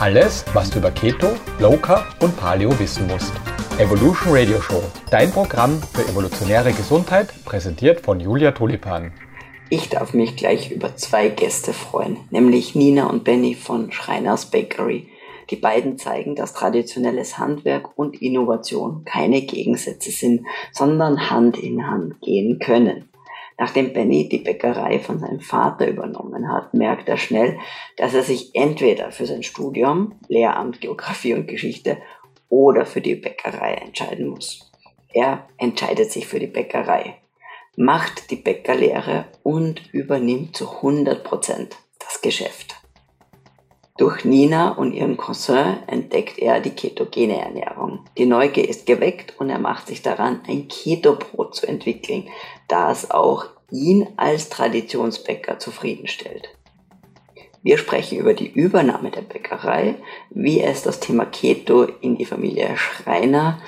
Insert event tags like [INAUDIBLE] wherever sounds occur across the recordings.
Alles, was du über Keto, Low Carb und Paleo wissen musst. Evolution Radio Show, dein Programm für evolutionäre Gesundheit, präsentiert von Julia Tulipan. Ich darf mich gleich über zwei Gäste freuen, nämlich Nina und Benny von Schreiners Bakery. Die beiden zeigen, dass traditionelles Handwerk und Innovation keine Gegensätze sind, sondern Hand in Hand gehen können. Nachdem Benny die Bäckerei von seinem Vater übernommen hat, merkt er schnell, dass er sich entweder für sein Studium, Lehramt, Geografie und Geschichte oder für die Bäckerei entscheiden muss. Er entscheidet sich für die Bäckerei macht die Bäckerlehre und übernimmt zu 100% das Geschäft. Durch Nina und ihren Cousin entdeckt er die ketogene Ernährung. Die Neugier ist geweckt und er macht sich daran, ein Keto-Brot zu entwickeln, das auch ihn als Traditionsbäcker zufriedenstellt. Wir sprechen über die Übernahme der Bäckerei, wie es das Thema Keto in die Familie Schreiner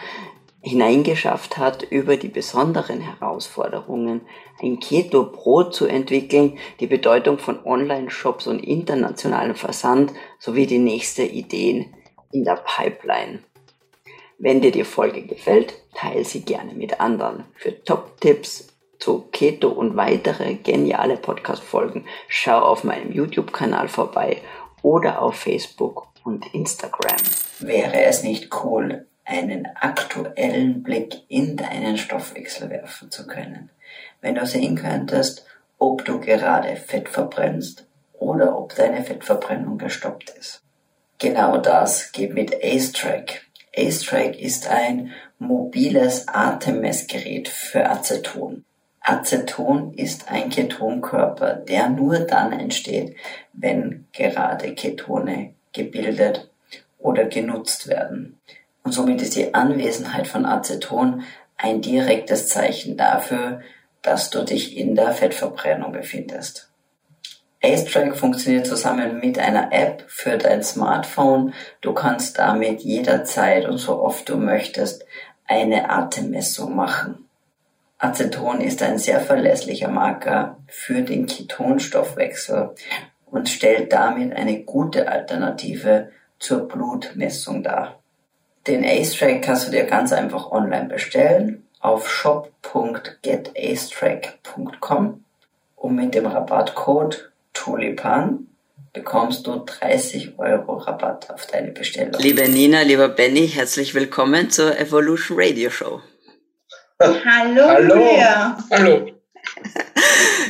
hineingeschafft hat, über die besonderen Herausforderungen, ein Keto-Brot zu entwickeln, die Bedeutung von Online-Shops und internationalem Versand sowie die nächste Ideen in der Pipeline. Wenn dir die Folge gefällt, teile sie gerne mit anderen. Für Top-Tipps zu Keto und weitere geniale Podcast-Folgen schau auf meinem YouTube-Kanal vorbei oder auf Facebook und Instagram. Wäre es nicht cool, einen aktuellen Blick in deinen Stoffwechsel werfen zu können. Wenn du sehen könntest, ob du gerade Fett verbrennst oder ob deine Fettverbrennung gestoppt ist. Genau das geht mit AceTrack. AceTrack ist ein mobiles Atemmessgerät für Aceton. Aceton ist ein Ketonkörper, der nur dann entsteht, wenn gerade Ketone gebildet oder genutzt werden. Und somit ist die Anwesenheit von Aceton ein direktes Zeichen dafür, dass du dich in der Fettverbrennung befindest. AceTrack funktioniert zusammen mit einer App für dein Smartphone. Du kannst damit jederzeit und so oft du möchtest eine Atemmessung machen. Aceton ist ein sehr verlässlicher Marker für den Ketonstoffwechsel und stellt damit eine gute Alternative zur Blutmessung dar. Den Ace-Track kannst du dir ganz einfach online bestellen auf shop.getacetrack.com und mit dem Rabattcode Tulipan bekommst du 30 Euro Rabatt auf deine Bestellung. Liebe Nina, lieber Benny, herzlich willkommen zur Evolution Radio Show. Hallo. Hallo. Hallo.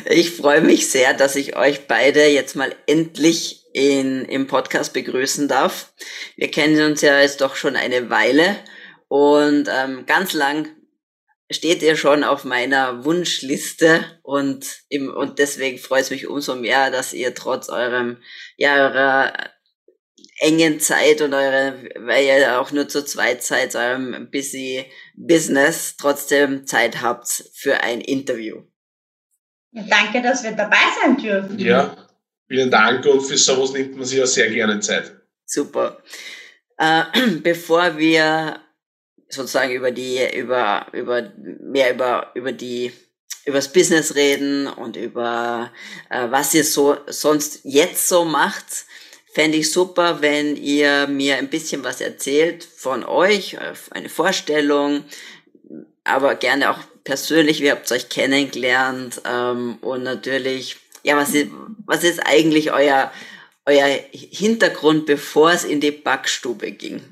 Ich freue mich sehr, dass ich euch beide jetzt mal endlich in, im Podcast begrüßen darf. Wir kennen uns ja jetzt doch schon eine Weile und ähm, ganz lang steht ihr schon auf meiner Wunschliste und, im, und deswegen freut es mich umso mehr, dass ihr trotz eurem, ja, eurer engen Zeit und eure, weil ihr ja auch nur zu zweit seid, eurem busy Business, trotzdem Zeit habt für ein Interview. Danke, dass wir dabei sein dürfen. Ja, Vielen Dank und für sowas nimmt man sich ja sehr gerne Zeit. Super. Äh, [CLEARS THROAT] bevor wir sozusagen über die, über, über, mehr über, über die, übers Business reden und über äh, was ihr so sonst jetzt so macht, fände ich super, wenn ihr mir ein bisschen was erzählt von euch, eine Vorstellung, aber gerne auch persönlich, wie habt ihr euch kennengelernt ähm, und natürlich ja, was ist, was ist eigentlich euer, euer Hintergrund, bevor es in die Backstube ging?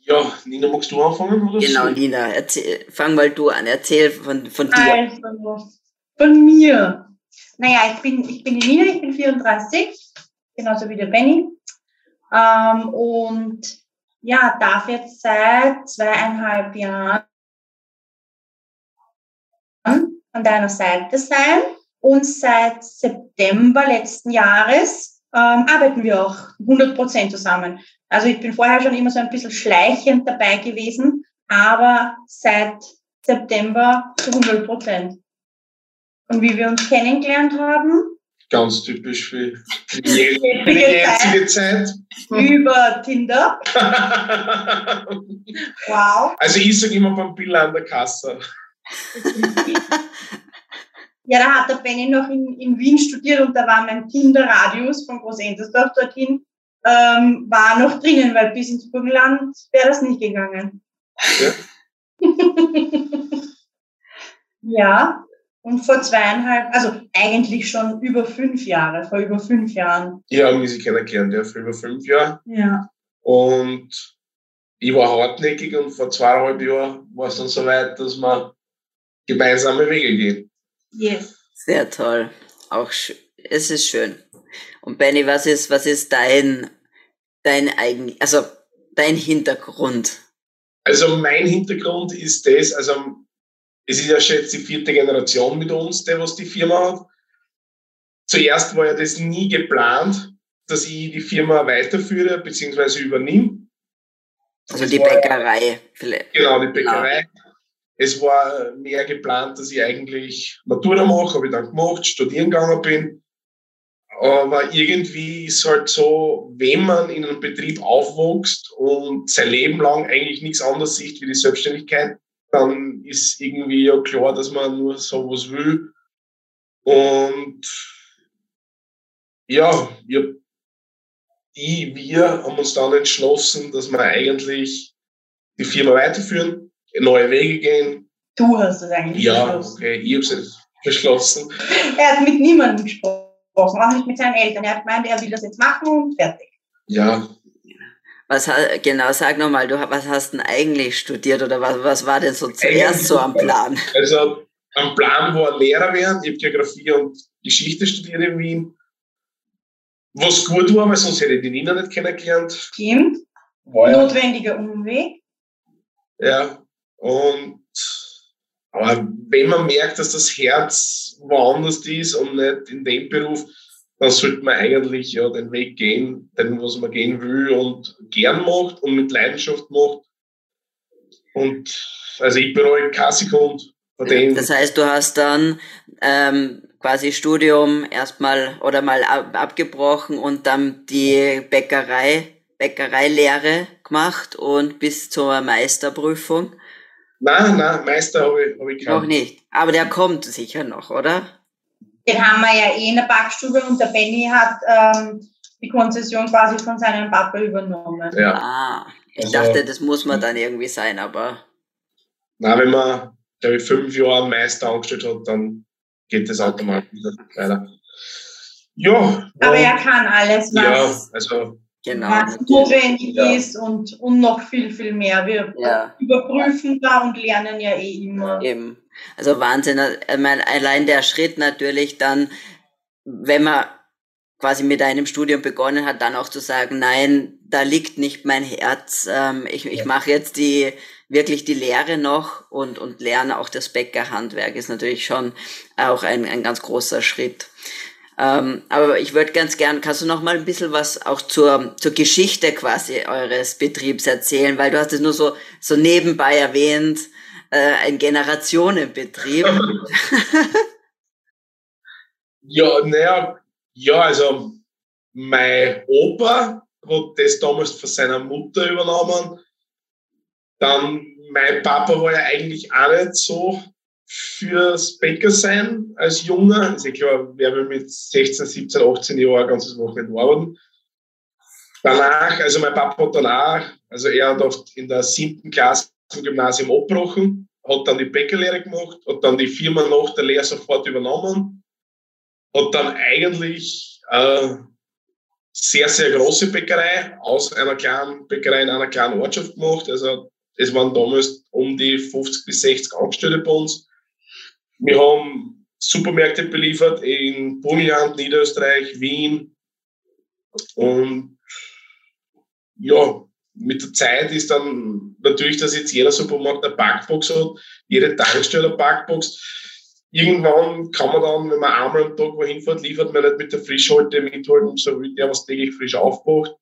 Ja, Nina, magst du anfangen? Oder genau? Nina, erzähl, fang mal du an, erzähl von, von dir. Also, von mir. Naja, ich bin, ich bin die Nina, ich bin 34, genauso wie der Benny. Ähm, und ja, darf jetzt seit zweieinhalb Jahren an deiner Seite sein. Und seit September letzten Jahres ähm, arbeiten wir auch 100 Prozent zusammen. Also ich bin vorher schon immer so ein bisschen schleichend dabei gewesen, aber seit September zu 100 Prozent. Und wie wir uns kennengelernt haben? Ganz typisch für die [LAUGHS] jetzige Zeit. Über Tinder. [LAUGHS] wow. Also ich sage immer beim Bill an der Kasse. [LAUGHS] Ja, da hat der Benny noch in, in Wien studiert und da war mein Kinderradius von Großentersdorf dorthin ähm, war noch drinnen, weil bis ins Burgenland wäre das nicht gegangen. Ja. ja, und vor zweieinhalb, also eigentlich schon über fünf Jahre, vor über fünf Jahren. Ja, haben wir sie kennengelernt, ja, vor über fünf Jahren. Ja. Und ich war hartnäckig und vor zweieinhalb Jahren war es dann so weit, dass wir gemeinsame Wege gehen. Yes. Sehr toll. Auch es ist schön. Und Benny, was ist, was ist dein, dein eigen, also dein Hintergrund? Also mein Hintergrund ist das, also es ist ja schon jetzt die vierte Generation mit uns, der was die Firma hat. Zuerst war ja das nie geplant, dass ich die Firma weiterführe bzw. übernehme. Also das die Bäckerei. Vielleicht. Genau, die Bäckerei. Ja. Es war mehr geplant, dass ich eigentlich Matura mache, habe ich dann gemacht, studieren gegangen bin. Aber irgendwie ist halt so, wenn man in einem Betrieb aufwächst und sein Leben lang eigentlich nichts anderes sieht wie die Selbstständigkeit, dann ist irgendwie ja klar, dass man nur sowas will. Und ja, wir, ich, wir haben uns dann entschlossen, dass wir eigentlich die Firma weiterführen, neue Wege gehen. Du hast es eigentlich ja, beschlossen. okay, ich habe es beschlossen. [LAUGHS] Er hat mit niemandem gesprochen, auch nicht mit seinen Eltern. Er hat gemeint, er will das jetzt machen und fertig. Ja, was genau, sag nochmal, du was hast denn eigentlich studiert oder was, was war denn so zuerst so am Plan? Also am Plan war Lehrer werden. Ich habe Geografie und Geschichte studiert in Wien. Was gut war, weil sonst hätte ich die Nina nicht kennengelernt. Stimmt. War Notwendiger Umweg. Ja, und aber wenn man merkt, dass das Herz woanders ist und nicht in dem Beruf, dann sollte man eigentlich ja den Weg gehen, den was man gehen will und gern macht und mit Leidenschaft macht. Und also ich bereue keine Sekunde von dem. Das heißt, du hast dann ähm, quasi Studium erstmal oder mal ab, abgebrochen und dann die Bäckerei, Bäckereilehre gemacht und bis zur Meisterprüfung. Nein, nein, Meister habe ich, hab ich keinen. Noch nicht. Aber der kommt sicher noch, oder? Den haben wir ja eh in der Backstube und der Benny hat ähm, die Konzession quasi von seinem Papa übernommen. Ja. Ah, ich also, dachte, das muss man dann irgendwie sein, aber. Na, wenn man, glaube ich, fünf Jahre Meister angestellt hat, dann geht das automatisch wieder weiter. Ja. Aber er kann alles, was, ja, also, genau, was notwendig ja. ist und, und noch viel, viel mehr. Wir ja. überprüfen da und lernen ja eh immer. Eben. Also Wahnsinn. Ich meine, allein der Schritt natürlich dann, wenn man quasi mit einem Studium begonnen hat, dann auch zu sagen, nein, da liegt nicht mein Herz. Ähm, ich ich mache jetzt die wirklich die Lehre noch und, und lerne auch das Bäckerhandwerk, ist natürlich schon auch ein, ein ganz großer Schritt. Ähm, aber ich würde ganz gern, kannst du noch mal ein bisschen was auch zur, zur Geschichte quasi eures Betriebs erzählen, weil du hast es nur so, so nebenbei erwähnt, äh, ein Generationenbetrieb. [LAUGHS] [LAUGHS] ja, naja, ja, also mein Opa hat das damals von seiner Mutter übernommen. Dann mein Papa war ja eigentlich auch nicht so fürs Bäcker sein als Junger. Also ich glaube, wer will mit 16, 17, 18 Jahren ein ganzes Wochenende arbeiten. Danach, also mein Papa hat danach, also er hat oft in der siebten Klasse zum Gymnasium abgebrochen, hat dann die Bäckerlehre gemacht, hat dann die Firma nach der Lehre sofort übernommen, hat dann eigentlich äh, sehr, sehr große Bäckerei aus einer kleinen Bäckerei in einer kleinen Ortschaft gemacht. Also es waren damals um die 50 bis 60 Angestellte bei uns. Wir haben Supermärkte beliefert in Burgenland, Niederösterreich, Wien und ja, mit der Zeit ist dann natürlich, dass jetzt jeder Supermarkt eine Backbox hat, jede Tankstelle eine Backbox. Irgendwann kann man dann, wenn man einmal am Tag wohin fährt, liefert man nicht mit der Frischhalte mithalten, so wie der, was täglich frisch aufbraucht.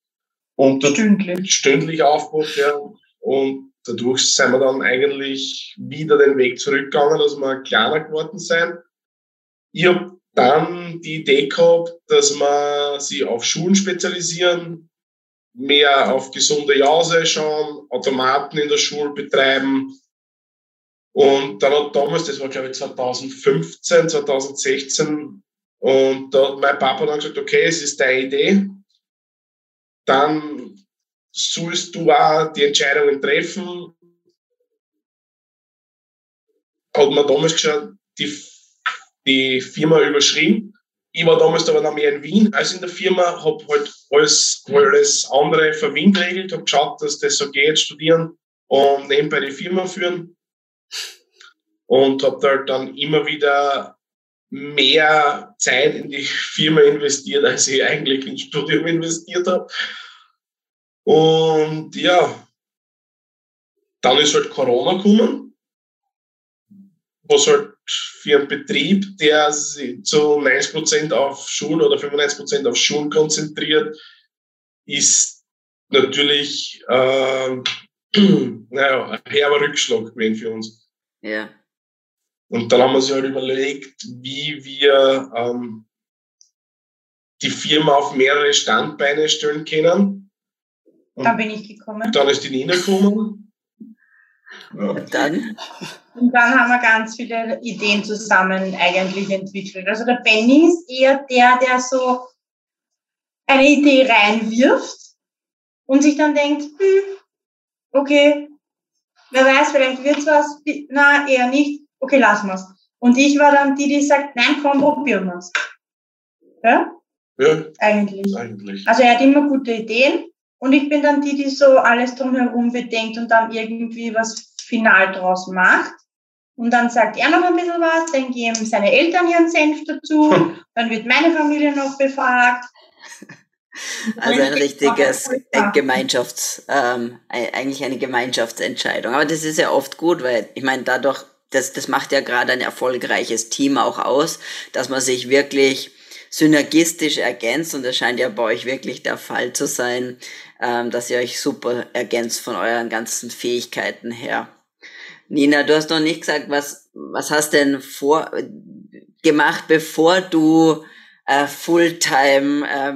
Und stündlich. Stündlich aufbraucht, ja. Und dadurch sind wir dann eigentlich wieder den Weg zurückgegangen, dass wir kleiner geworden sind. Ich habe dann die Idee gehabt, dass wir sie auf Schulen spezialisieren, mehr auf gesunde Jause schauen, Automaten in der Schule betreiben. Und dann hat damals, das war glaube ich 2015, 2016, und da hat mein Papa dann gesagt, okay, es ist deine Idee. dann sollst du auch die Entscheidungen treffen. Hat man damals geschaut, die, die Firma überschrieben. Ich war damals aber noch mehr in Wien als in der Firma, habe halt alles, alles andere für Wien geregelt, habe geschaut, dass das so geht, studieren und nebenbei die Firma führen. Und habe da halt dann immer wieder mehr Zeit in die Firma investiert, als ich eigentlich ins Studium investiert habe. Und ja, dann ist halt Corona gekommen, was halt für einen Betrieb, der sich zu 90% auf Schulen oder 95% auf Schulen konzentriert, ist natürlich [CLEARS THROAT] äh, naja, ein herber Rückschlag gewesen für uns. Ja. Und dann haben wir sich halt überlegt, wie wir ähm, die Firma auf mehrere Standbeine stellen können. Und da bin ich gekommen. Dann ist die Nina gekommen. Und dann? Und dann haben wir ganz viele Ideen zusammen eigentlich entwickelt. Also der Benny ist eher der, der so eine Idee reinwirft und sich dann denkt, hm, okay, wer weiß, vielleicht wird's was, na, eher nicht, okay, lassen wir's. Und ich war dann die, die sagt, nein, komm, probieren wir's. Ja? Ja. Eigentlich. Eigentlich. Also er hat immer gute Ideen und ich bin dann die, die so alles drumherum bedenkt und dann irgendwie was final draus macht. Und dann sagt er noch ein bisschen was, dann geben seine Eltern ihren Senf dazu, [LAUGHS] dann wird meine Familie noch befragt. [LAUGHS] Also ein richtiges ein Gemeinschafts, ähm, eigentlich eine Gemeinschaftsentscheidung. Aber das ist ja oft gut, weil ich meine, dadurch, das, das macht ja gerade ein erfolgreiches Team auch aus, dass man sich wirklich synergistisch ergänzt und das scheint ja bei euch wirklich der Fall zu sein, ähm, dass ihr euch super ergänzt von euren ganzen Fähigkeiten her. Nina, du hast noch nicht gesagt, was, was hast denn vor, gemacht, bevor du äh, Fulltime äh,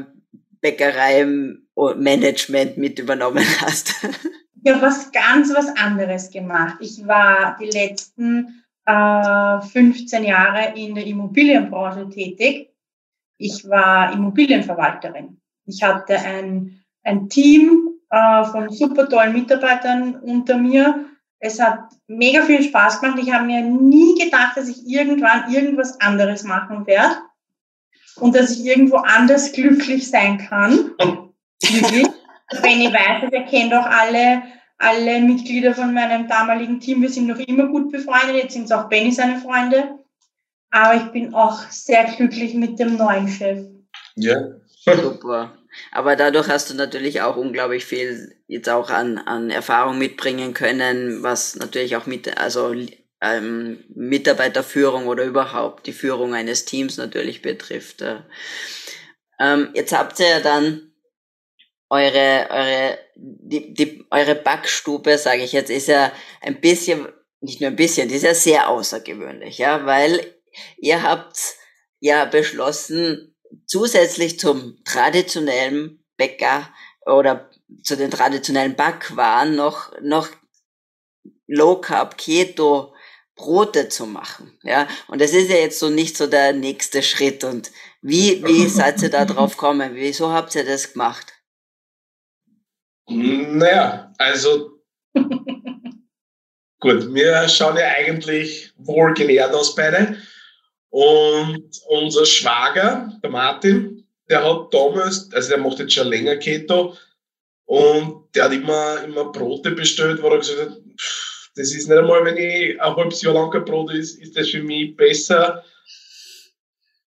Bäckerei-Management mit übernommen hast? Ich habe was ganz was anderes gemacht. Ich war die letzten äh, 15 Jahre in der Immobilienbranche tätig. Ich war Immobilienverwalterin. Ich hatte ein, ein Team äh, von super tollen Mitarbeitern unter mir. Es hat mega viel Spaß gemacht. Ich habe mir nie gedacht, dass ich irgendwann irgendwas anderes machen werde und dass ich irgendwo anders glücklich sein kann. Wirklich. Benny weiß, er kennt auch alle, alle Mitglieder von meinem damaligen Team. Wir sind noch immer gut befreundet. Jetzt sind es auch Benny seine Freunde. Aber ich bin auch sehr glücklich mit dem neuen Chef. Ja. Super. Aber dadurch hast du natürlich auch unglaublich viel jetzt auch an, an Erfahrung mitbringen können, was natürlich auch mit, also ähm, Mitarbeiterführung oder überhaupt die Führung eines Teams natürlich betrifft. Ähm, jetzt habt ihr ja dann eure, eure, die, die, eure Backstube, sage ich jetzt, ist ja ein bisschen, nicht nur ein bisschen, die ist ja sehr außergewöhnlich, ja, weil ihr habt ja beschlossen, zusätzlich zum traditionellen Bäcker oder zu den traditionellen Backwaren noch, noch Low Carb, Keto, Brote zu machen. Ja, und das ist ja jetzt so nicht so der nächste Schritt. Und wie, wie [LAUGHS] seid ihr da drauf gekommen? Wieso habt ihr das gemacht? Naja, also [LAUGHS] gut, wir schauen ja eigentlich wohl genährt aus beide. Und unser Schwager, der Martin, der hat damals, also der macht jetzt schon länger Keto, und der hat immer, immer Brote bestellt, wo er gesagt hat, das ist nicht einmal, wenn ich ein halbes Jahr lang kein Brot ist, ist das für mich besser.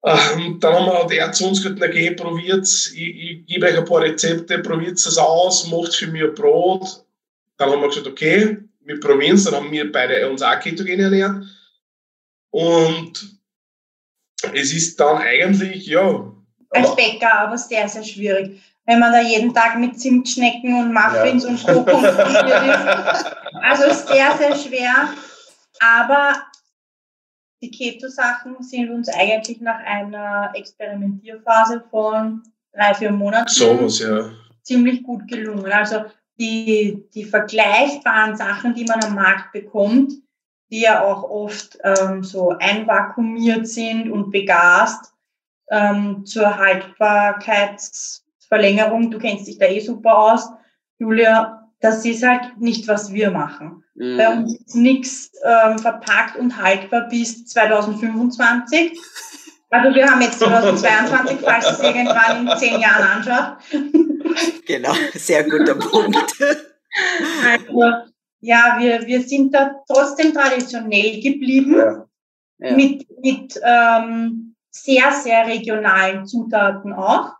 Ähm, dann haben wir, hat er zu uns gesagt, okay, probiert ich, ich gebe euch ein paar Rezepte, probiert es aus, macht für mich ein Brot. Dann haben wir gesagt, okay, wir probieren es, dann haben wir beide uns auch ketogen ernährt. Und es ist dann eigentlich, ja. Als Bäcker aber sehr, sehr schwierig wenn man da jeden Tag mit Zimtschnecken und Muffins ja. und konfrontiert ist. [LAUGHS] Also sehr, sehr schwer. Aber die Keto-Sachen sind uns eigentlich nach einer Experimentierphase von drei, vier Monaten so was, ja. ziemlich gut gelungen. Also die, die vergleichbaren Sachen, die man am Markt bekommt, die ja auch oft ähm, so einvakuumiert sind und begast, ähm, zur Haltbarkeits Verlängerung, du kennst dich da eh super aus, Julia, das ist halt nicht, was wir machen. Mhm. Bei uns ist nichts ähm, verpackt und haltbar bis 2025. Also wir haben jetzt 2022, falls es irgendwann in zehn Jahren anschaut. Genau, sehr guter Punkt. Also, ja, wir, wir sind da trotzdem traditionell geblieben. Ja. Ja. Mit, mit ähm, sehr, sehr regionalen Zutaten auch.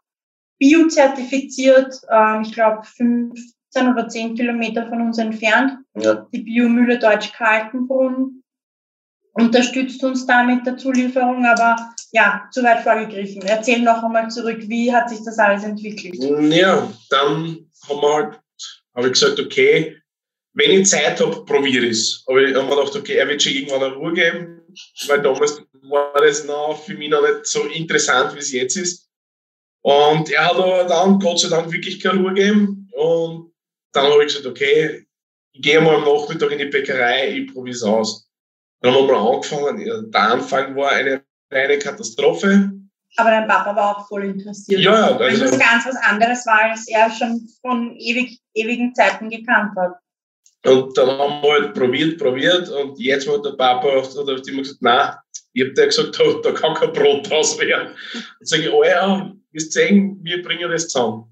Biozertifiziert, ähm, ich glaube 15 oder 10 Kilometer von uns entfernt. Ja. Die Biomühle Deutsch-Kaltenbrunn unterstützt uns da mit der Zulieferung, aber ja, zu weit vorgegriffen. Erzähl noch einmal zurück, wie hat sich das alles entwickelt? Ja, dann haben wir halt, habe ich gesagt, okay, wenn ich Zeit habe, probiere ich es. Aber ich habe mir gedacht, okay, er wird schon irgendwann eine Ruhe geben, weil damals war das noch für mich noch nicht so interessant, wie es jetzt ist. Und er hat aber dann, Gott sei Dank, wirklich keine Ruhe gegeben. Und dann habe ich gesagt, okay, ich gehe mal am Nachmittag in die Bäckerei, ich probiere es aus. Dann haben wir mal angefangen. Der Anfang war eine reine Katastrophe. Aber dein Papa war auch voll interessiert. Ja, ja. Also, das ganz was anderes war, als er schon von ewig, ewigen Zeiten gekannt hat. Und dann haben wir halt probiert, probiert und jetzt hat der Papa hat immer gesagt, nein, ich hab dir gesagt, da, da kann kein Brot draus werden. Und sage ich, oh ja, wirst sehen, wir bringen das zusammen.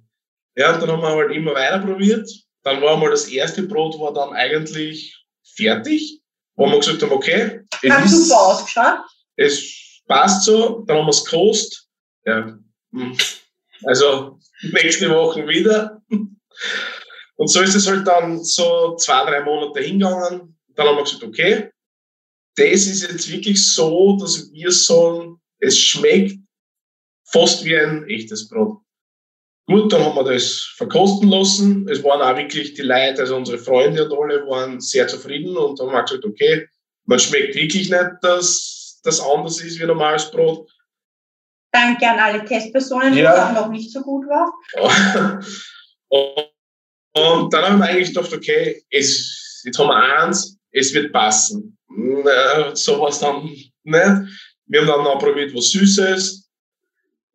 Ja, und dann haben wir halt immer weiter probiert. Dann war mal das erste Brot war dann eigentlich fertig, wo wir gesagt haben, okay. Hat super ausgeschaut. Es passt so, dann haben wir es gekostet. Ja. Hm. Also [LAUGHS] nächste Woche wieder. Und so ist es halt dann so zwei, drei Monate hingegangen. Dann haben wir gesagt, okay, das ist jetzt wirklich so, dass wir sagen, es schmeckt fast wie ein echtes Brot. Gut, dann haben wir das verkosten lassen. Es waren auch wirklich die Leute, also unsere Freunde und alle waren sehr zufrieden und haben gesagt, okay, man schmeckt wirklich nicht, dass das anders ist wie normales Brot. Danke an alle Testpersonen, ja. auch noch nicht so gut war. [LAUGHS] Und dann haben wir eigentlich gedacht, okay, es, jetzt haben wir eins, es wird passen. Na, sowas dann nicht. Wir haben dann noch probiert, was Süßes.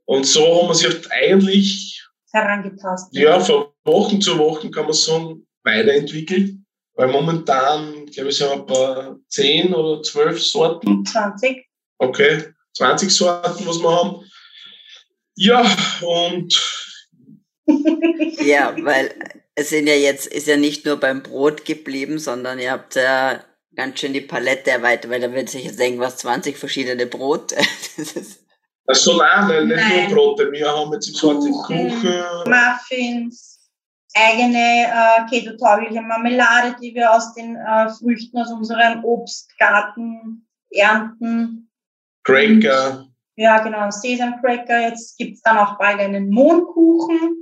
Und so haben wir sich eigentlich herangetastet. Ja, von Wochen zu Wochen kann man sagen, weiterentwickelt. Weil momentan, glaube ich, sind wir bei 10 oder 12 Sorten. 20. Okay, 20 Sorten, was wir haben. Ja, und. ja, weil es sind ja jetzt, ist ja nicht nur beim Brot geblieben, sondern ihr habt ja ganz schön die Palette erweitert, weil da wird sich jetzt irgendwas 20 verschiedene Brote. [LAUGHS] Das ist so nein, nicht nein. nur Brote. Wir haben jetzt 20 Kuchen, Kuchen. Muffins, eigene äh, keto-taugliche Marmelade, die wir aus den äh, Früchten aus unserem Obstgarten ernten. Cracker. Ja, genau, Sesam Cracker. Jetzt gibt es dann auch bald einen Mohnkuchen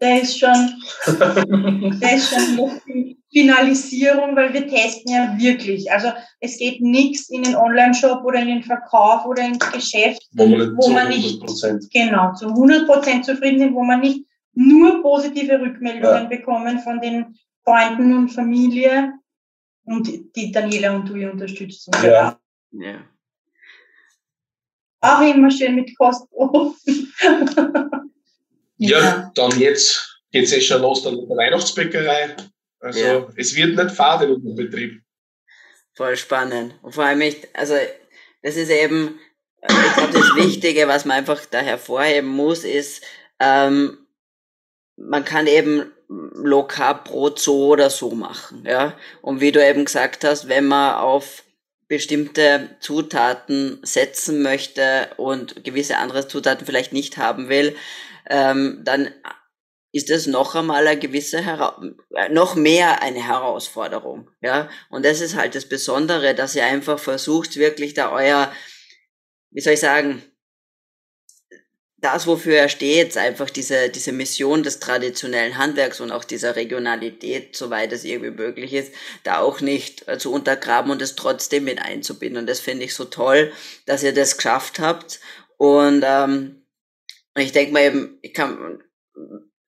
der ist schon, [LAUGHS] der ist schon die Finalisierung, weil wir testen ja wirklich. Also es geht nichts in den Online-Shop oder in den Verkauf oder ins Geschäft, wo man nicht, wo man nicht genau zu 100 Prozent zufrieden sind, wo man nicht nur positive Rückmeldungen ja. bekommen von den Freunden und Familie und die Daniela und du unterstützen. Ja. ja. Auch immer schön mit Kostproben. [LAUGHS] Ja, ja. dann jetzt geht es eh schon los, dann mit der Weihnachtsbäckerei. Also ja. es wird nicht fad in unserem Betrieb. Voll spannend. Und vor allem, ich, also das ist eben, ich glaube, das Wichtige, was man einfach da hervorheben muss, ist, ähm, man kann eben Carb Brot so oder so machen, ja. Und wie du eben gesagt hast, wenn man auf bestimmte Zutaten setzen möchte und gewisse andere Zutaten vielleicht nicht haben will, ähm, dann ist es noch einmal eine gewisse, Hera äh, noch mehr eine Herausforderung, ja. Und das ist halt das Besondere, dass ihr einfach versucht, wirklich da euer, wie soll ich sagen, das, wofür er steht, einfach diese, diese Mission des traditionellen Handwerks und auch dieser Regionalität, soweit es irgendwie möglich ist, da auch nicht äh, zu untergraben und es trotzdem mit einzubinden. Und das finde ich so toll, dass ihr das geschafft habt. Und ähm, ich denke mal eben, ich kann,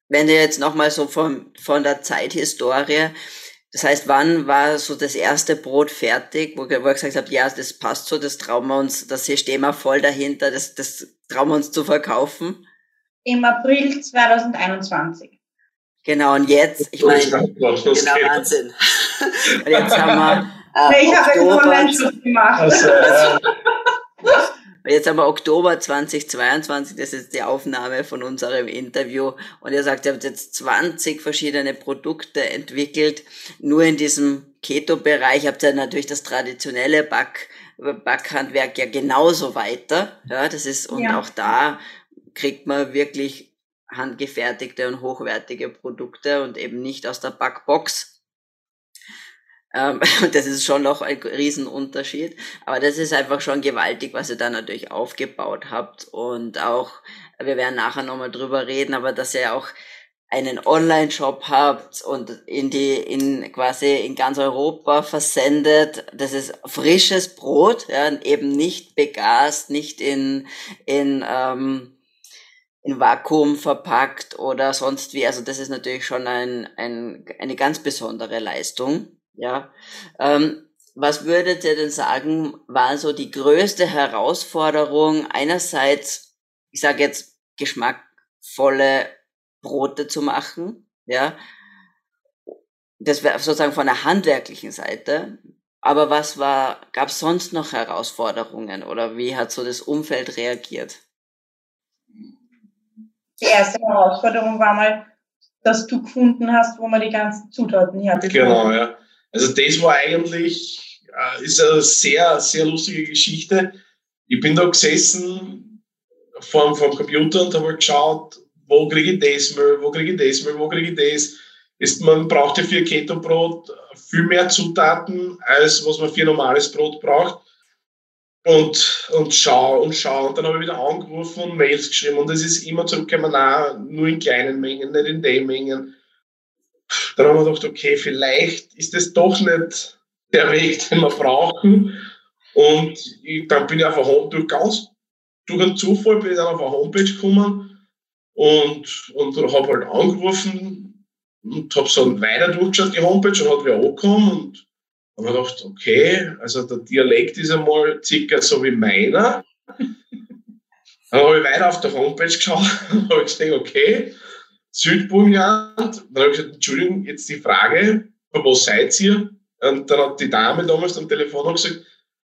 wenn ihr jetzt nochmal so von, von der Zeithistorie, das heißt, wann war so das erste Brot fertig, wo, wo ihr gesagt habt, ja, das passt so, das trauen wir uns, das hier stehen wir voll dahinter, das, das trauen wir uns zu verkaufen? im April 2021. Genau, und jetzt, ich meine, genau, Wahnsinn. [LAUGHS] und jetzt haben wir [LAUGHS] äh, ich habe einen Online-Shop gemacht. Also, [LAUGHS] äh, Jetzt haben wir Oktober 2022, das ist die Aufnahme von unserem Interview. Und ihr sagt, ihr habt jetzt 20 verschiedene Produkte entwickelt. Nur in diesem Keto-Bereich habt ihr natürlich das traditionelle Back, Backhandwerk ja genauso weiter. Ja, das ist, und ja. auch da kriegt man wirklich handgefertigte und hochwertige Produkte und eben nicht aus der Backbox, ähm, [LAUGHS] das ist schon noch ein Riesenunterschied. Aber das ist einfach schon gewaltig, was ihr da natürlich aufgebaut habt. Und auch, wir werden nachher nochmal drüber reden, aber dass ihr auch einen Online-Shop habt und in die, in quasi in ganz Europa versendet. Das ist frisches Brot, ja, eben nicht begast, nicht in, in, ähm, in Vakuum verpackt oder sonst wie. Also das ist natürlich schon ein, ein, eine ganz besondere Leistung. Ja. Ähm, was würdet ihr denn sagen, war so die größte Herausforderung einerseits, ich sage jetzt, geschmackvolle Brote zu machen, ja, das wäre sozusagen von der handwerklichen Seite. Aber was war, gab es sonst noch Herausforderungen oder wie hat so das Umfeld reagiert? Die erste Herausforderung war mal, dass du gefunden hast, wo man die ganzen Zutaten her Genau, ja. Also das war eigentlich, äh, ist eine sehr, sehr lustige Geschichte. Ich bin da gesessen vor, dem Computer und habe geschaut, wo kriege ich das mal, wo kriege ich das mal, wo kriege ich das. Ist, man braucht ja für Keto-Brot viel mehr Zutaten, als was man für normales Brot braucht. Und, und schau und schau. Und dann habe ich wieder angerufen und Mails geschrieben. Und es ist immer zurückgekommen, nein, nur in kleinen Mengen, nicht in den Mengen. Dann haben wir gedacht, okay, vielleicht ist das doch nicht der Weg, den wir brauchen. Und ich, dann bin ich auf eine durch ganz durch einen Zufall bin ich dann auf eine Homepage gekommen und, und habe halt angerufen und habe so weiter durchgeschaut, die Homepage, und hat wieder angekommen und habe mir gedacht, okay, also der Dialekt ist einmal circa so wie meiner. Dann habe ich weiter auf der Homepage geschaut [LAUGHS] und habe gesehen, okay, Südburgenland. Dann habe ich gesagt, Entschuldigung, jetzt die Frage, wo seid ihr? Und dann hat die Dame damals am Telefon gesagt,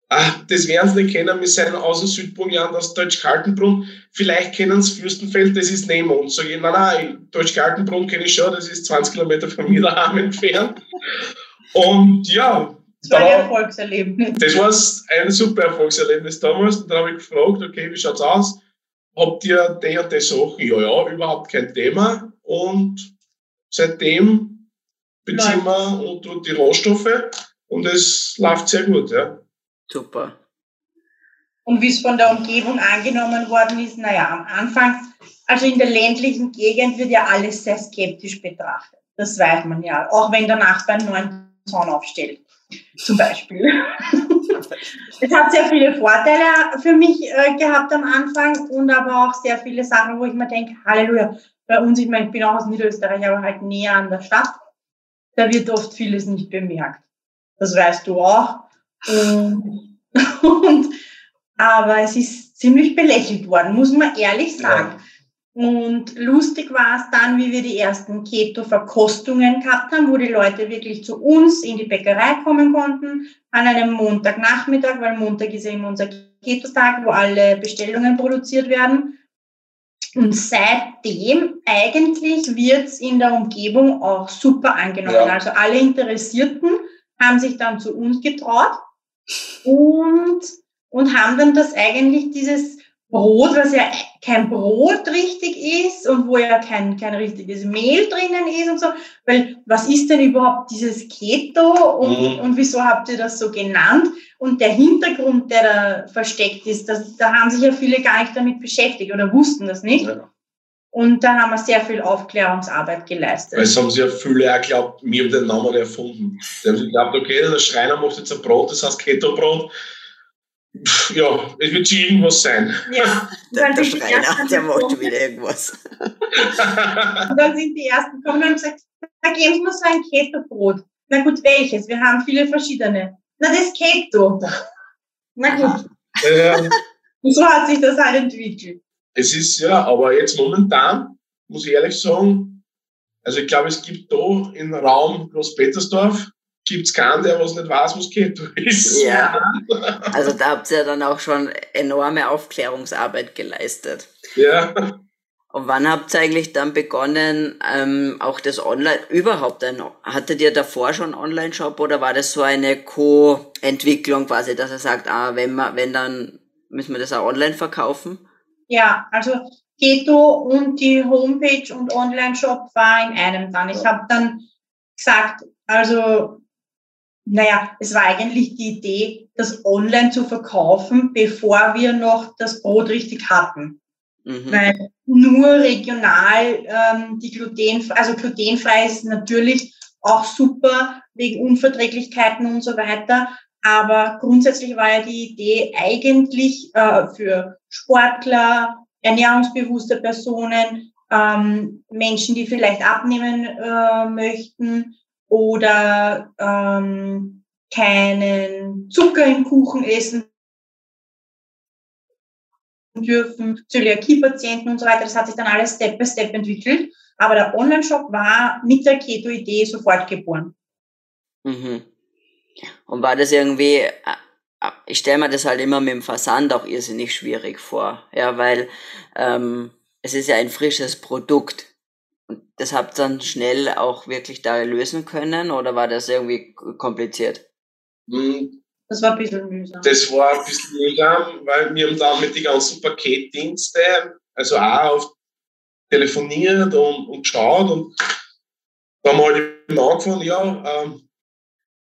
ah, das werden Sie nicht kennen, wir sind aus dem Südburgenland, aus Deutsch-Kaltenbrunn. Vielleicht kennen Sie Fürstenfeld, das ist neben uns. Sag ich, nein, nein, Deutsch-Kaltenbrunn kenne ich schon, das ist 20 Kilometer von mir daheim entfernt. Und ja, das war ein Erfolgserlebnis. Das war ein super Erfolgserlebnis damals. Und dann habe ich gefragt, okay, wie schaut's aus? Habt ihr die und die Sachen? Ja, ja, überhaupt kein Thema. Und seitdem beziehen wir und, die Rohstoffe und es läuft sehr gut, ja. Super. Und wie es von der Umgebung angenommen worden ist, naja, am Anfang, also in der ländlichen Gegend wird ja alles sehr skeptisch betrachtet. Das weiß man ja, auch wenn der Nachbar einen neuen Zaun aufstellt zum Beispiel. es hat sehr viele Vorteile für mich äh, gehabt am Anfang und aber auch sehr viele Sachen, wo ich mir denke, Halleluja, bei uns, ich meine, ich bin auch aus Niederösterreich, aber halt näher an der Stadt, da wird oft vieles nicht bemerkt. Das weißt du auch. Und, [LAUGHS] und aber es ist ziemlich belächelt worden, muss man ehrlich sagen. Ja. Und lustig war es dann, wie wir die ersten Keto-Verkostungen gehabt haben, wo die Leute wirklich zu uns in die Bäckerei kommen konnten, an einem Montagnachmittag, weil Montag ist ja immer unser Keto-Tag, wo alle Bestellungen produziert werden. Und seitdem eigentlich wird's in der Umgebung auch super angenommen. Ja. Also alle Interessierten haben sich dann zu uns getraut und, und haben dann das eigentlich dieses Brot, was ja kein Brot richtig ist und wo ja kein, kein richtiges Mehl drinnen ist und so. Weil was ist denn überhaupt dieses Keto und, mhm. und wieso habt ihr das so genannt? Und der Hintergrund, der da versteckt ist, das, da haben sich ja viele gar nicht damit beschäftigt oder wussten das nicht. Ja. Und da haben wir sehr viel Aufklärungsarbeit geleistet. Weil es haben sich ja viele auch geglaubt, wir haben den Namen erfunden. Die haben sich geglaubt, okay, der Schreiner macht jetzt ein Brot, das heißt Keto-Brot ja, es wird schon irgendwas sein. Ja, [LAUGHS] der, der Schreiner, der macht schon wieder irgendwas. und [LAUGHS] dann sind die ersten gekommen und gesagt, da geben Sie mir so ein Keto-Brot. Na gut, welches? Wir haben viele verschiedene. Na, das Keto. Na gut. Ja. [LAUGHS] Und so hat sich das halt entwickelt. es ist ja, aber jetzt momentan, muss ich ehrlich sagen, also ich glaube, es gibt da im Raum Großpetersdorf gibt's keinen, der was nicht weiß, was Keto ist. Ja, [LAUGHS] also da habt ihr dann auch schon enorme Aufklärungsarbeit geleistet. Ja. Und wann habt ihr eigentlich dann begonnen, ähm, auch das Online, überhaupt ein, hattet ihr davor schon Online-Shop oder war das so eine Co-Entwicklung quasi, dass er sagt, ah, wenn man, wenn dann müssen wir das auch online verkaufen? Ja, also Keto und die Homepage und Online-Shop war in einem dann. Ich habe dann gesagt, also naja, es war eigentlich die Idee, das online zu verkaufen, bevor wir noch das Brot richtig hatten. Mhm. Weil nur regional ähm, die Gluten, also glutenfrei ist natürlich auch super wegen Unverträglichkeiten und so weiter. Aber grundsätzlich war ja die Idee eigentlich äh, für Sportler, ernährungsbewusste Personen, ähm, Menschen, die vielleicht abnehmen äh, möchten, oder ähm, keinen Zucker im Kuchen essen dürfen, Zöliakie-Patienten und so weiter. Das hat sich dann alles Step by Step entwickelt. Aber der Online-Shop war mit der Keto-Idee sofort geboren. Mhm. Und war das irgendwie, äh, äh, ich stelle mir das halt immer mit dem Versand auch irrsinnig schwierig vor, ja, weil ähm, es ist ja ein frisches Produkt. Und das habt ihr dann schnell auch wirklich da lösen können oder war das irgendwie kompliziert? Hm. Das war ein bisschen mühsam. Das war ein bisschen mühsam, weil wir haben dann mit den ganzen Paketdienste, also auch auf telefoniert und, und geschaut und da haben wir halt eben angefangen, ja, ähm,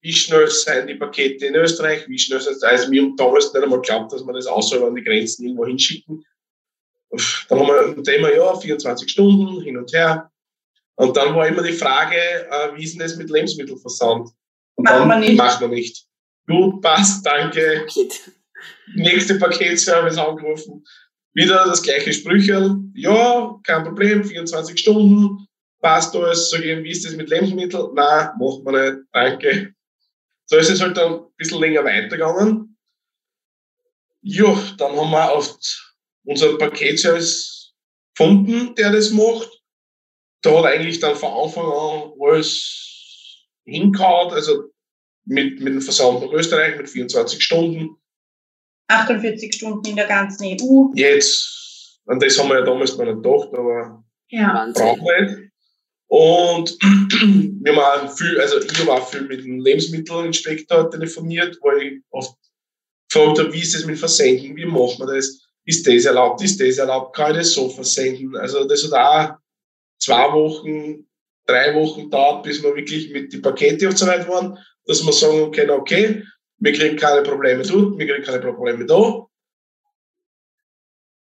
wie schnell sind die Pakete in Österreich, wie schnell sind also wir haben damals nicht einmal geglaubt, dass wir das außerhalb an die Grenzen irgendwo hinschicken. Dann haben wir ein Thema, ja, 24 Stunden hin und her. Und dann war immer die Frage, äh, wie ist denn das mit Lebensmittelversand? Und machen wir nicht. Machen wir nicht. Gut, passt, danke. Nächste Paketservice angerufen. Wieder das gleiche Sprüchel. Ja, kein Problem, 24 Stunden, passt alles. Sag ich, wie ist das mit Lebensmitteln? Nein, machen wir nicht, danke. So ist es halt dann ein bisschen länger weitergegangen. Ja, dann haben wir auf unseren Paketservice gefunden, der das macht. Da hat eigentlich dann von Anfang an alles hingehauen, also mit, mit dem Versand nach Österreich mit 24 Stunden. 48 Stunden in der ganzen EU. Jetzt, an das haben wir ja damals gar nicht gedacht, aber ja. brauchen wir nicht. Und [CLEARS THROAT] wir haben auch viel, also ich habe auch viel mit dem Lebensmittelinspektor telefoniert, weil ich oft gefragt habe, wie ist das mit Versenden, wie macht man das? Ist das erlaubt, ist das erlaubt, kann ich das so versenden. Also das hat auch zwei Wochen, drei Wochen dauert, bis wir wirklich mit den Paketen und so weit waren, dass wir sagen können, okay, wir kriegen keine Probleme dort, wir kriegen keine Probleme da.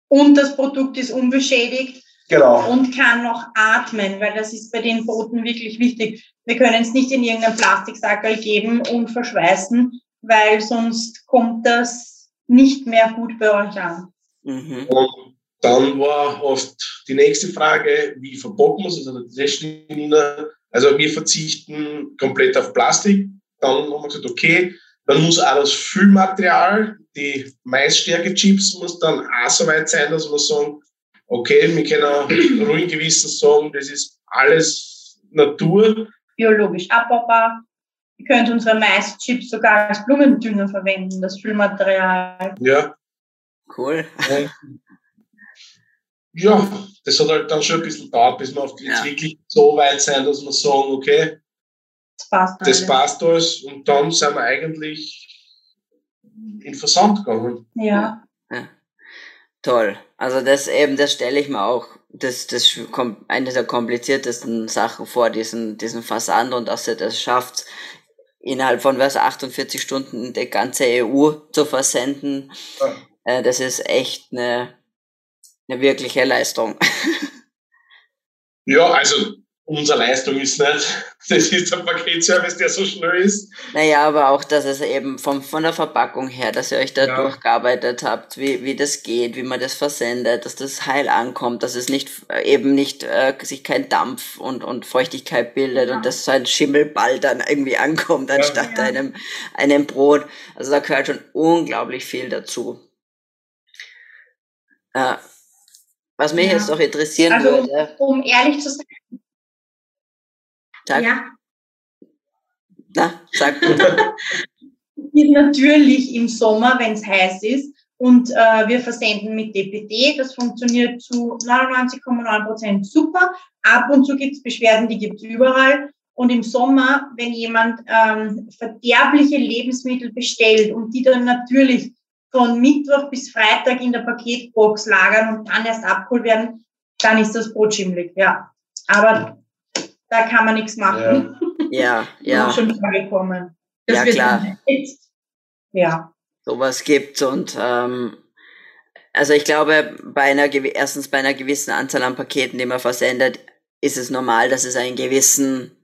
Und das Produkt ist unbeschädigt genau. und kann noch atmen, weil das ist bei den Booten wirklich wichtig. Wir können es nicht in irgendeinen Plastiksackerl geben und verschweißen, weil sonst kommt das nicht mehr gut bei euch an. Mhm. Und dann war oft die nächste Frage, wie verpacken wir es? Also. Also wir verzichten komplett auf Plastik. Dann haben wir gesagt, okay, dann muss auch das Füllmaterial, die Maisstärke-Chips, muss dann auch so weit sein, dass wir sagen, okay, wir können [CLEARS THROAT] ruhig gewissen sagen, das ist alles Natur. Biologisch abbaubar. Ihr könnt unsere Maischips sogar als Blumendünger verwenden, das Füllmaterial. Ja, Cool. ja, das hat halt dann schon ein bisschen gedauert, bis wir auf jetzt ja. wirklich so weit sein, dass wir sagen, okay, das passt, das passt alles. Und dann sind wir eigentlich in Versand gegangen. Ja. ja. Toll. Also das eben, das stelle ich mir auch, das, das eine der kompliziertesten Sachen vor, diesen, diesen Versand und dass ihr das schafft, innerhalb von was 48 Stunden die ganze EU zu versenden. Ja. Äh, das ist echt eine, eine wirkliche Leistung. ja, also unsere Leistung ist nicht, [LAUGHS] das ist der Paketservice, der so schnell ist. Naja, aber auch, dass es eben vom, von der Verpackung her, dass ihr euch da ja. durchgearbeitet habt, wie, wie das geht, wie man das versendet, dass das heil ankommt, dass es nicht eben nicht äh, sich kein Dampf und, und Feuchtigkeit bildet ja. und dass so ein Schimmelball dann irgendwie ankommt, anstatt ja. einem, einem Brot. Also da gehört schon unglaublich viel dazu. Äh, Was mich ja. jetzt noch interessieren also, würde. Um, ehrlich zu sein. Sag. Ja. Na, sag [LAUGHS] Natürlich im Sommer, wenn es heiß ist. Und äh, wir versenden mit DPD. Das funktioniert zu 99,9 Prozent super. Ab und zu gibt es Beschwerden, die gibt es überall. Und im Sommer, wenn jemand ähm, verderbliche Lebensmittel bestellt und die dann natürlich von Mittwoch bis Freitag in der Paketbox lagern und dann erst abgeholt werden, dann ist das Brot schimmelig, ja. Aber da kann man nichts machen. Ja, [LAUGHS] ja. ja. schon vorgekommen. Das ja, klar. Jetzt, ja. Sowas gibt und ähm, also ich glaube, bei einer erstens bei einer gewissen Anzahl an Paketen, die man versendet, ist es normal, dass es einen gewissen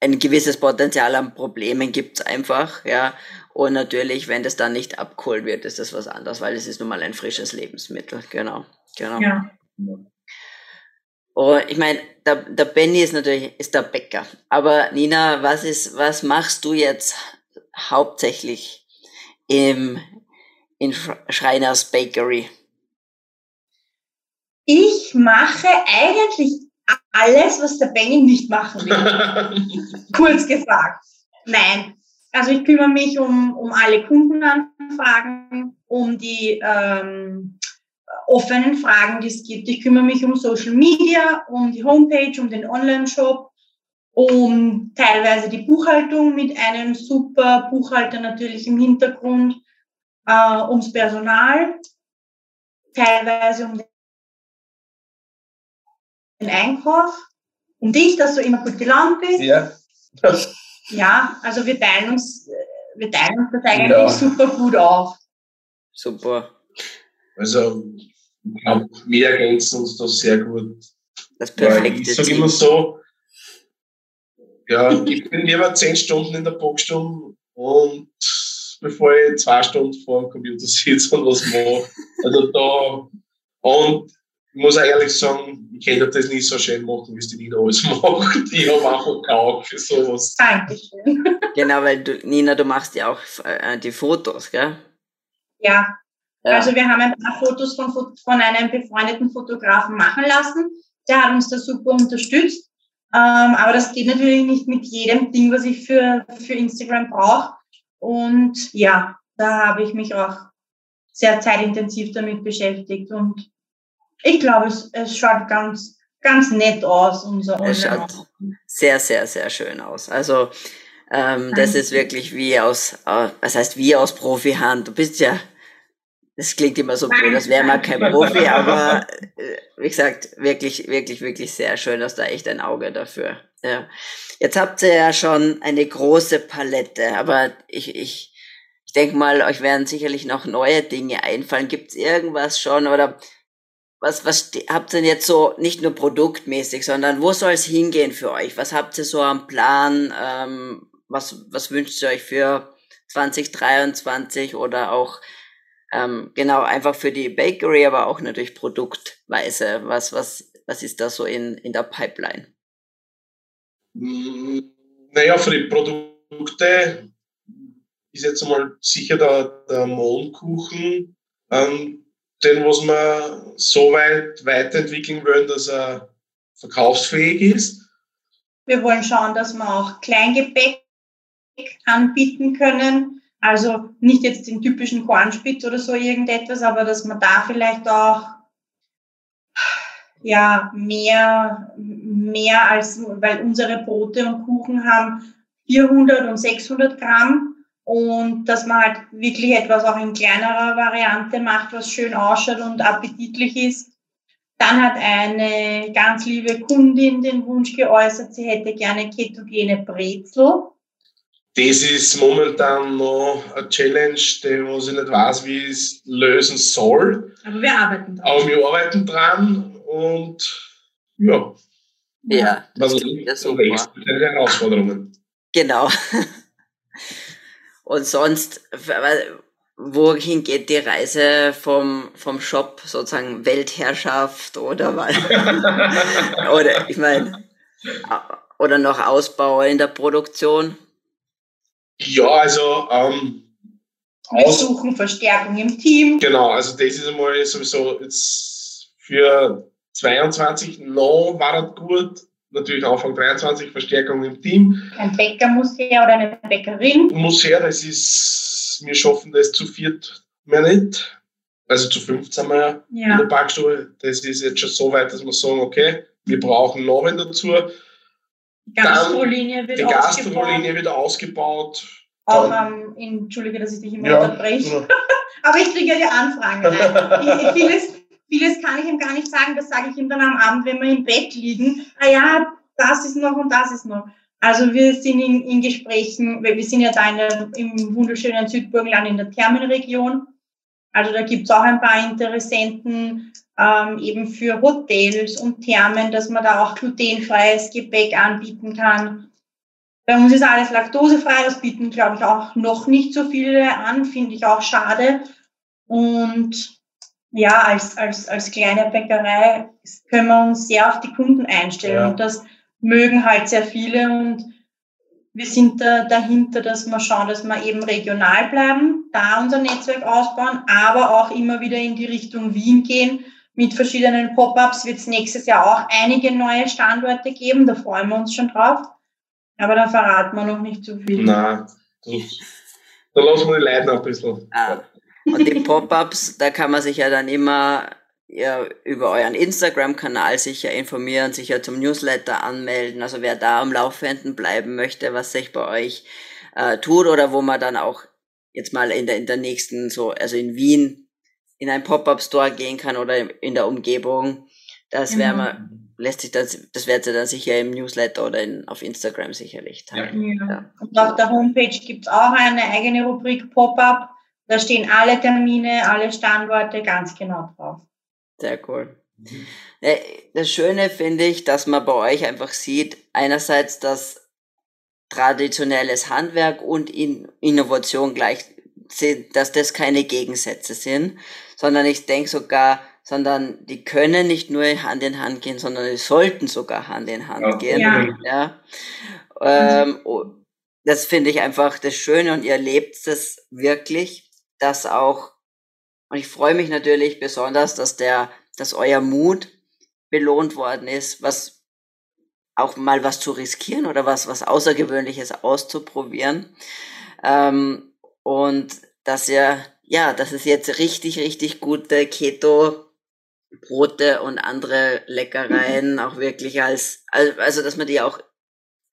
ein gewisses Potenzial an Problemen gibt einfach, ja. Und natürlich, wenn das dann nicht abgeholt wird, ist das was anderes, weil es ist nun mal ein frisches Lebensmittel. Genau, genau. Ja. Oh, ich meine, der, der Benny ist natürlich ist der Bäcker. Aber Nina, was ist, was machst du jetzt hauptsächlich im in Schreiners Bakery? Ich mache eigentlich alles, was der Benny nicht machen will. [LAUGHS] Kurz gesagt. Nein. Also ich kümmere mich um, um alle Kundenanfragen, um die ähm, offenen Fragen, die es gibt. Ich kümmere mich um Social Media, um die Homepage, um den Online-Shop, um teilweise die Buchhaltung mit einem super Buchhalter natürlich im Hintergrund, äh, ums Personal, teilweise um den Einkauf, um dich, dass du immer gut gelaunt bist. Ja. [LAUGHS] ja, also wir teilen uns, wir teilen uns das eigentlich ja. super gut auf. Super. Also, ich glaube, wir ergänzen uns da sehr gut. Das perfekte Ich sage immer so, ja, ich bin lieber zehn Stunden in der Boxstunde und bevor ich zwei Stunden vor dem Computer sitze und was mache. Also da, und ich muss auch ehrlich sagen, ich kann das nicht so schön machen, wie es die Nina alles [LAUGHS] macht. Ich habe einfach kein Auge für sowas. Dankeschön. [LAUGHS] Genau, weil du, Nina, du machst ja auch äh, die Fotos, gell? Ja. ja. Also wir haben ein paar Fotos von, von einem befreundeten Fotografen machen lassen. Der hat uns da super unterstützt. Ähm, aber das geht natürlich nicht mit jedem Ding, was ich für, für Instagram brauche. Und ja, da habe ich mich auch sehr zeitintensiv damit beschäftigt und ich glaube, es, es schaut ganz, ganz nett aus, unser Es schaut sehr, sehr, sehr schön aus. Also, ähm, das ist wirklich wie aus, äh, was heißt wie aus Profihand. Du bist ja, das klingt immer so blöd, das wäre mal kein Profi, aber äh, wie gesagt, wirklich, wirklich, wirklich sehr schön, dass da echt ein Auge dafür. Ja. Jetzt habt ihr ja schon eine große Palette, aber ich, ich, ich denke mal, euch werden sicherlich noch neue Dinge einfallen. Gibt es irgendwas schon oder was, was habt ihr denn jetzt so nicht nur produktmäßig, sondern wo soll es hingehen für euch? Was habt ihr so am Plan? Ähm, was, was wünscht ihr euch für 2023 oder auch ähm, genau einfach für die Bakery, aber auch natürlich produktweise? Was, was, was ist da so in, in der Pipeline? Mm, naja, für die Produkte ist jetzt mal sicher der, der Mondkuchen. Ähm, den, was wir so weit weiterentwickeln wollen, dass er verkaufsfähig ist. Wir wollen schauen, dass wir auch Kleingebäck anbieten können. Also nicht jetzt den typischen Kornspitz oder so irgendetwas, aber dass man da vielleicht auch ja mehr, mehr als, weil unsere Brote und Kuchen haben 400 und 600 Gramm und dass man halt wirklich etwas auch in kleinerer Variante macht, was schön ausschaut und appetitlich ist. Dann hat eine ganz liebe Kundin den Wunsch geäußert, sie hätte gerne ketogene Brezel. Das ist momentan noch eine Challenge, die was ich nicht weiß, wie ich es lösen soll. Aber wir arbeiten dran. Aber wir arbeiten dran und ja. Ja, das also, ja super. Herausforderungen. Genau. [LAUGHS] Und sonst, wohin geht die Reise vom, vom Shop, sozusagen Weltherrschaft oder was? [LAUGHS] oder ich meine, oder noch Ausbau in der Produktion? Ja, also ähm, wir suchen Verstärkung im Team. Genau, also das ist einmal sowieso jetzt für 22 noch war das gut. Natürlich Anfang 23 Verstärkung im Team. Ein Bäcker muss her oder eine Bäckerin. Muss her, das ist, wir schaffen das zu viert mehr nicht. Also zu 15 wir ja. in der Backstube. Das ist jetzt schon so weit, dass wir sagen, okay, wir brauchen noch einen dazu. Die Gastrolinie wird, ausgebaut. Auch ähm, Entschuldige, dass ich dich immer ja, unterbreche. Ja. [LAUGHS] Aber ich kriege ja die Anfragen. Vieles, vieles kann ich ihm gar nicht sagen. Das sage ich ihm dann am Abend, wenn wir im Bett liegen. Ah ja, das ist noch und das ist noch. Also wir sind in, in Gesprächen, weil wir sind ja da der, im wunderschönen Südburgenland in der Thermenregion. Also da gibt es auch ein paar Interessenten ähm, eben für Hotels und Thermen, dass man da auch glutenfreies Gepäck anbieten kann. Bei uns ist alles laktosefrei, das bieten, glaube ich, auch noch nicht so viele an, finde ich auch schade. Und ja, als, als, als kleine Bäckerei können wir uns sehr auf die Kunden einstellen. Ja. Und das mögen halt sehr viele. Und wir sind da dahinter, dass wir schauen, dass wir eben regional bleiben, da unser Netzwerk ausbauen, aber auch immer wieder in die Richtung Wien gehen. Mit verschiedenen Pop-ups wird es nächstes Jahr auch einige neue Standorte geben. Da freuen wir uns schon drauf. Aber da verraten wir noch nicht so viel. Nein, da lassen wir die Leute noch ein bisschen. Ah. Und die Pop-ups, da kann man sich ja dann immer ja, über euren Instagram-Kanal sicher informieren, sicher zum Newsletter anmelden. Also wer da am Laufenden bleiben möchte, was sich bei euch äh, tut oder wo man dann auch jetzt mal in der, in der nächsten, so, also in Wien in ein Pop-up-Store gehen kann oder in der Umgebung. Das wäre genau. mal lässt sich das, das werdet ihr dann sicher im Newsletter oder in, auf Instagram sicherlich teilen. Ja. ja. Und auf der Homepage gibt es auch eine eigene Rubrik Pop-up. Da stehen alle Termine, alle Standorte ganz genau drauf. Sehr cool. Das Schöne finde ich, dass man bei euch einfach sieht, einerseits, dass traditionelles Handwerk und Innovation gleich sind, dass das keine Gegensätze sind, sondern ich denke sogar, sondern die können nicht nur Hand in Hand gehen, sondern die sollten sogar Hand in Hand ja. gehen. Ja. ja. Ähm, oh, das finde ich einfach das Schöne und ihr lebt es wirklich, dass auch, und ich freue mich natürlich besonders, dass der, dass euer Mut belohnt worden ist, was auch mal was zu riskieren oder was, was Außergewöhnliches auszuprobieren. Ähm, und dass ihr, ja, dass es jetzt richtig, richtig gute Keto Brote und andere Leckereien auch wirklich als, also dass man die auch,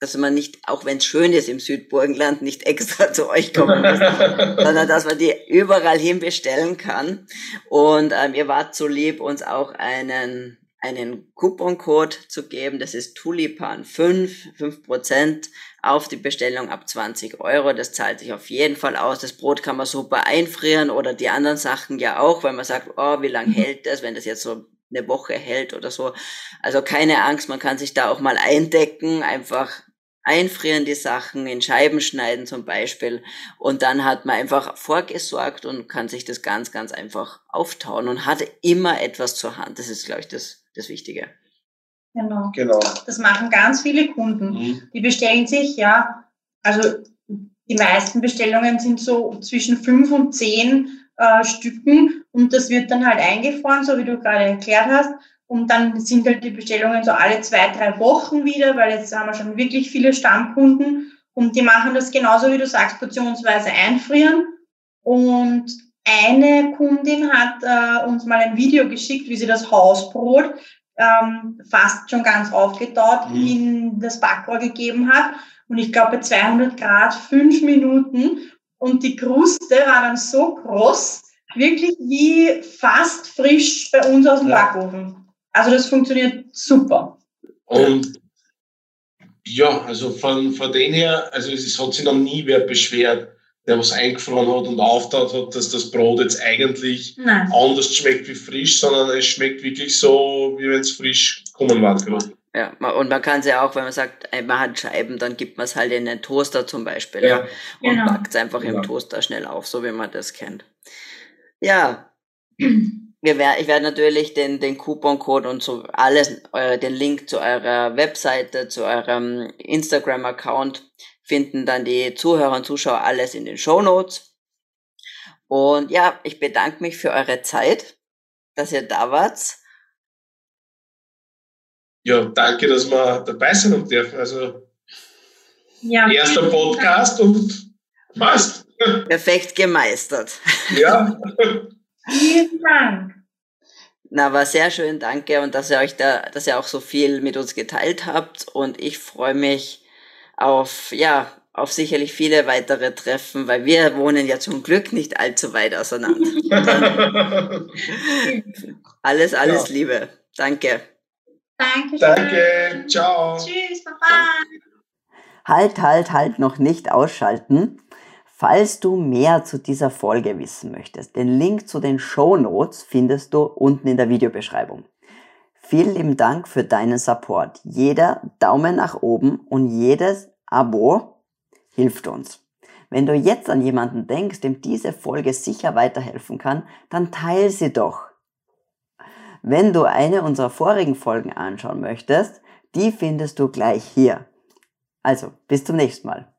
dass man nicht, auch wenn es schön ist im Südburgenland, nicht extra zu euch kommen muss, [LAUGHS] sondern dass man die überall hin bestellen kann. Und ähm, ihr wart so lieb, uns auch einen einen Couponcode zu geben. Das ist Tulipan 5, 5% auf die Bestellung ab 20 Euro. Das zahlt sich auf jeden Fall aus. Das Brot kann man super einfrieren oder die anderen Sachen ja auch, weil man sagt, oh, wie lange mhm. hält das, wenn das jetzt so eine Woche hält oder so. Also keine Angst, man kann sich da auch mal eindecken, einfach einfrieren die Sachen, in Scheiben schneiden zum Beispiel. Und dann hat man einfach vorgesorgt und kann sich das ganz, ganz einfach auftauen und hat immer etwas zur Hand. Das ist, glaube ich, das das Wichtige. Genau. genau. Das machen ganz viele Kunden. Mhm. Die bestellen sich, ja, also die meisten Bestellungen sind so zwischen fünf und zehn äh, Stücken und das wird dann halt eingefroren, so wie du gerade erklärt hast. Und dann sind halt die Bestellungen so alle zwei, drei Wochen wieder, weil jetzt haben wir schon wirklich viele Stammkunden und die machen das genauso, wie du sagst, portionsweise einfrieren. Und eine Kundin hat äh, uns mal ein Video geschickt, wie sie das Hausbrot ähm, fast schon ganz aufgetaut mhm. in das Backrohr gegeben hat. Und ich glaube bei 200 Grad fünf Minuten. Und die Kruste war dann so groß, wirklich wie fast frisch bei uns aus dem ja. Backofen. Also das funktioniert super. Und ja, also von, von denen her, also es hat sich noch nie wer beschwert der was eingefroren hat und auftaut hat, dass das Brot jetzt eigentlich Nein. anders schmeckt wie frisch, sondern es schmeckt wirklich so, wie wenn es frisch kommen war. Ja, und man kann es ja auch, wenn man sagt, man hat Scheiben, dann gibt man es halt in den Toaster zum Beispiel ja. und genau. backt es einfach ja. im Toaster schnell auf, so wie man das kennt. Ja, [CLEARS THROAT] wir wär, ich werde natürlich den, den Couponcode und so alles, eure, den Link zu eurer Webseite, zu eurem Instagram-Account finden dann die Zuhörer und Zuschauer alles in den Show Notes. Und ja, ich bedanke mich für eure Zeit, dass ihr da wart. ja, danke, dass wir dabei sein und dürfen. Also, Ja, erster Podcast und passt. Perfekt gemeistert. Ja, [LAUGHS] Vielen Dank. Na, war sehr schön, danke und dass ihr euch da, dass ihr auch so viel mit uns geteilt habt und ich freue mich auf, ja, auf sicherlich viele weitere Treffen, weil wir wohnen ja zum Glück nicht allzu weit auseinander. [LAUGHS] alles, alles Ja. Liebe. Danke. Dankeschön. danke, ciao. Tschüss, Baba. Halt, halt, halt, noch nicht ausschalten. Falls du mehr zu dieser Folge wissen möchtest, den Link zu den Show Notes findest du unten in der Videobeschreibung. Vielen lieben Dank für deinen Support. Jeder Daumen nach oben und jedes Abo hilft uns. Wenn du jetzt an jemanden denkst, dem diese Folge sicher weiterhelfen kann, dann teile sie doch. Wenn du eine unserer vorigen Folgen anschauen möchtest, die findest du gleich hier. Also, bis zum nächsten Mal.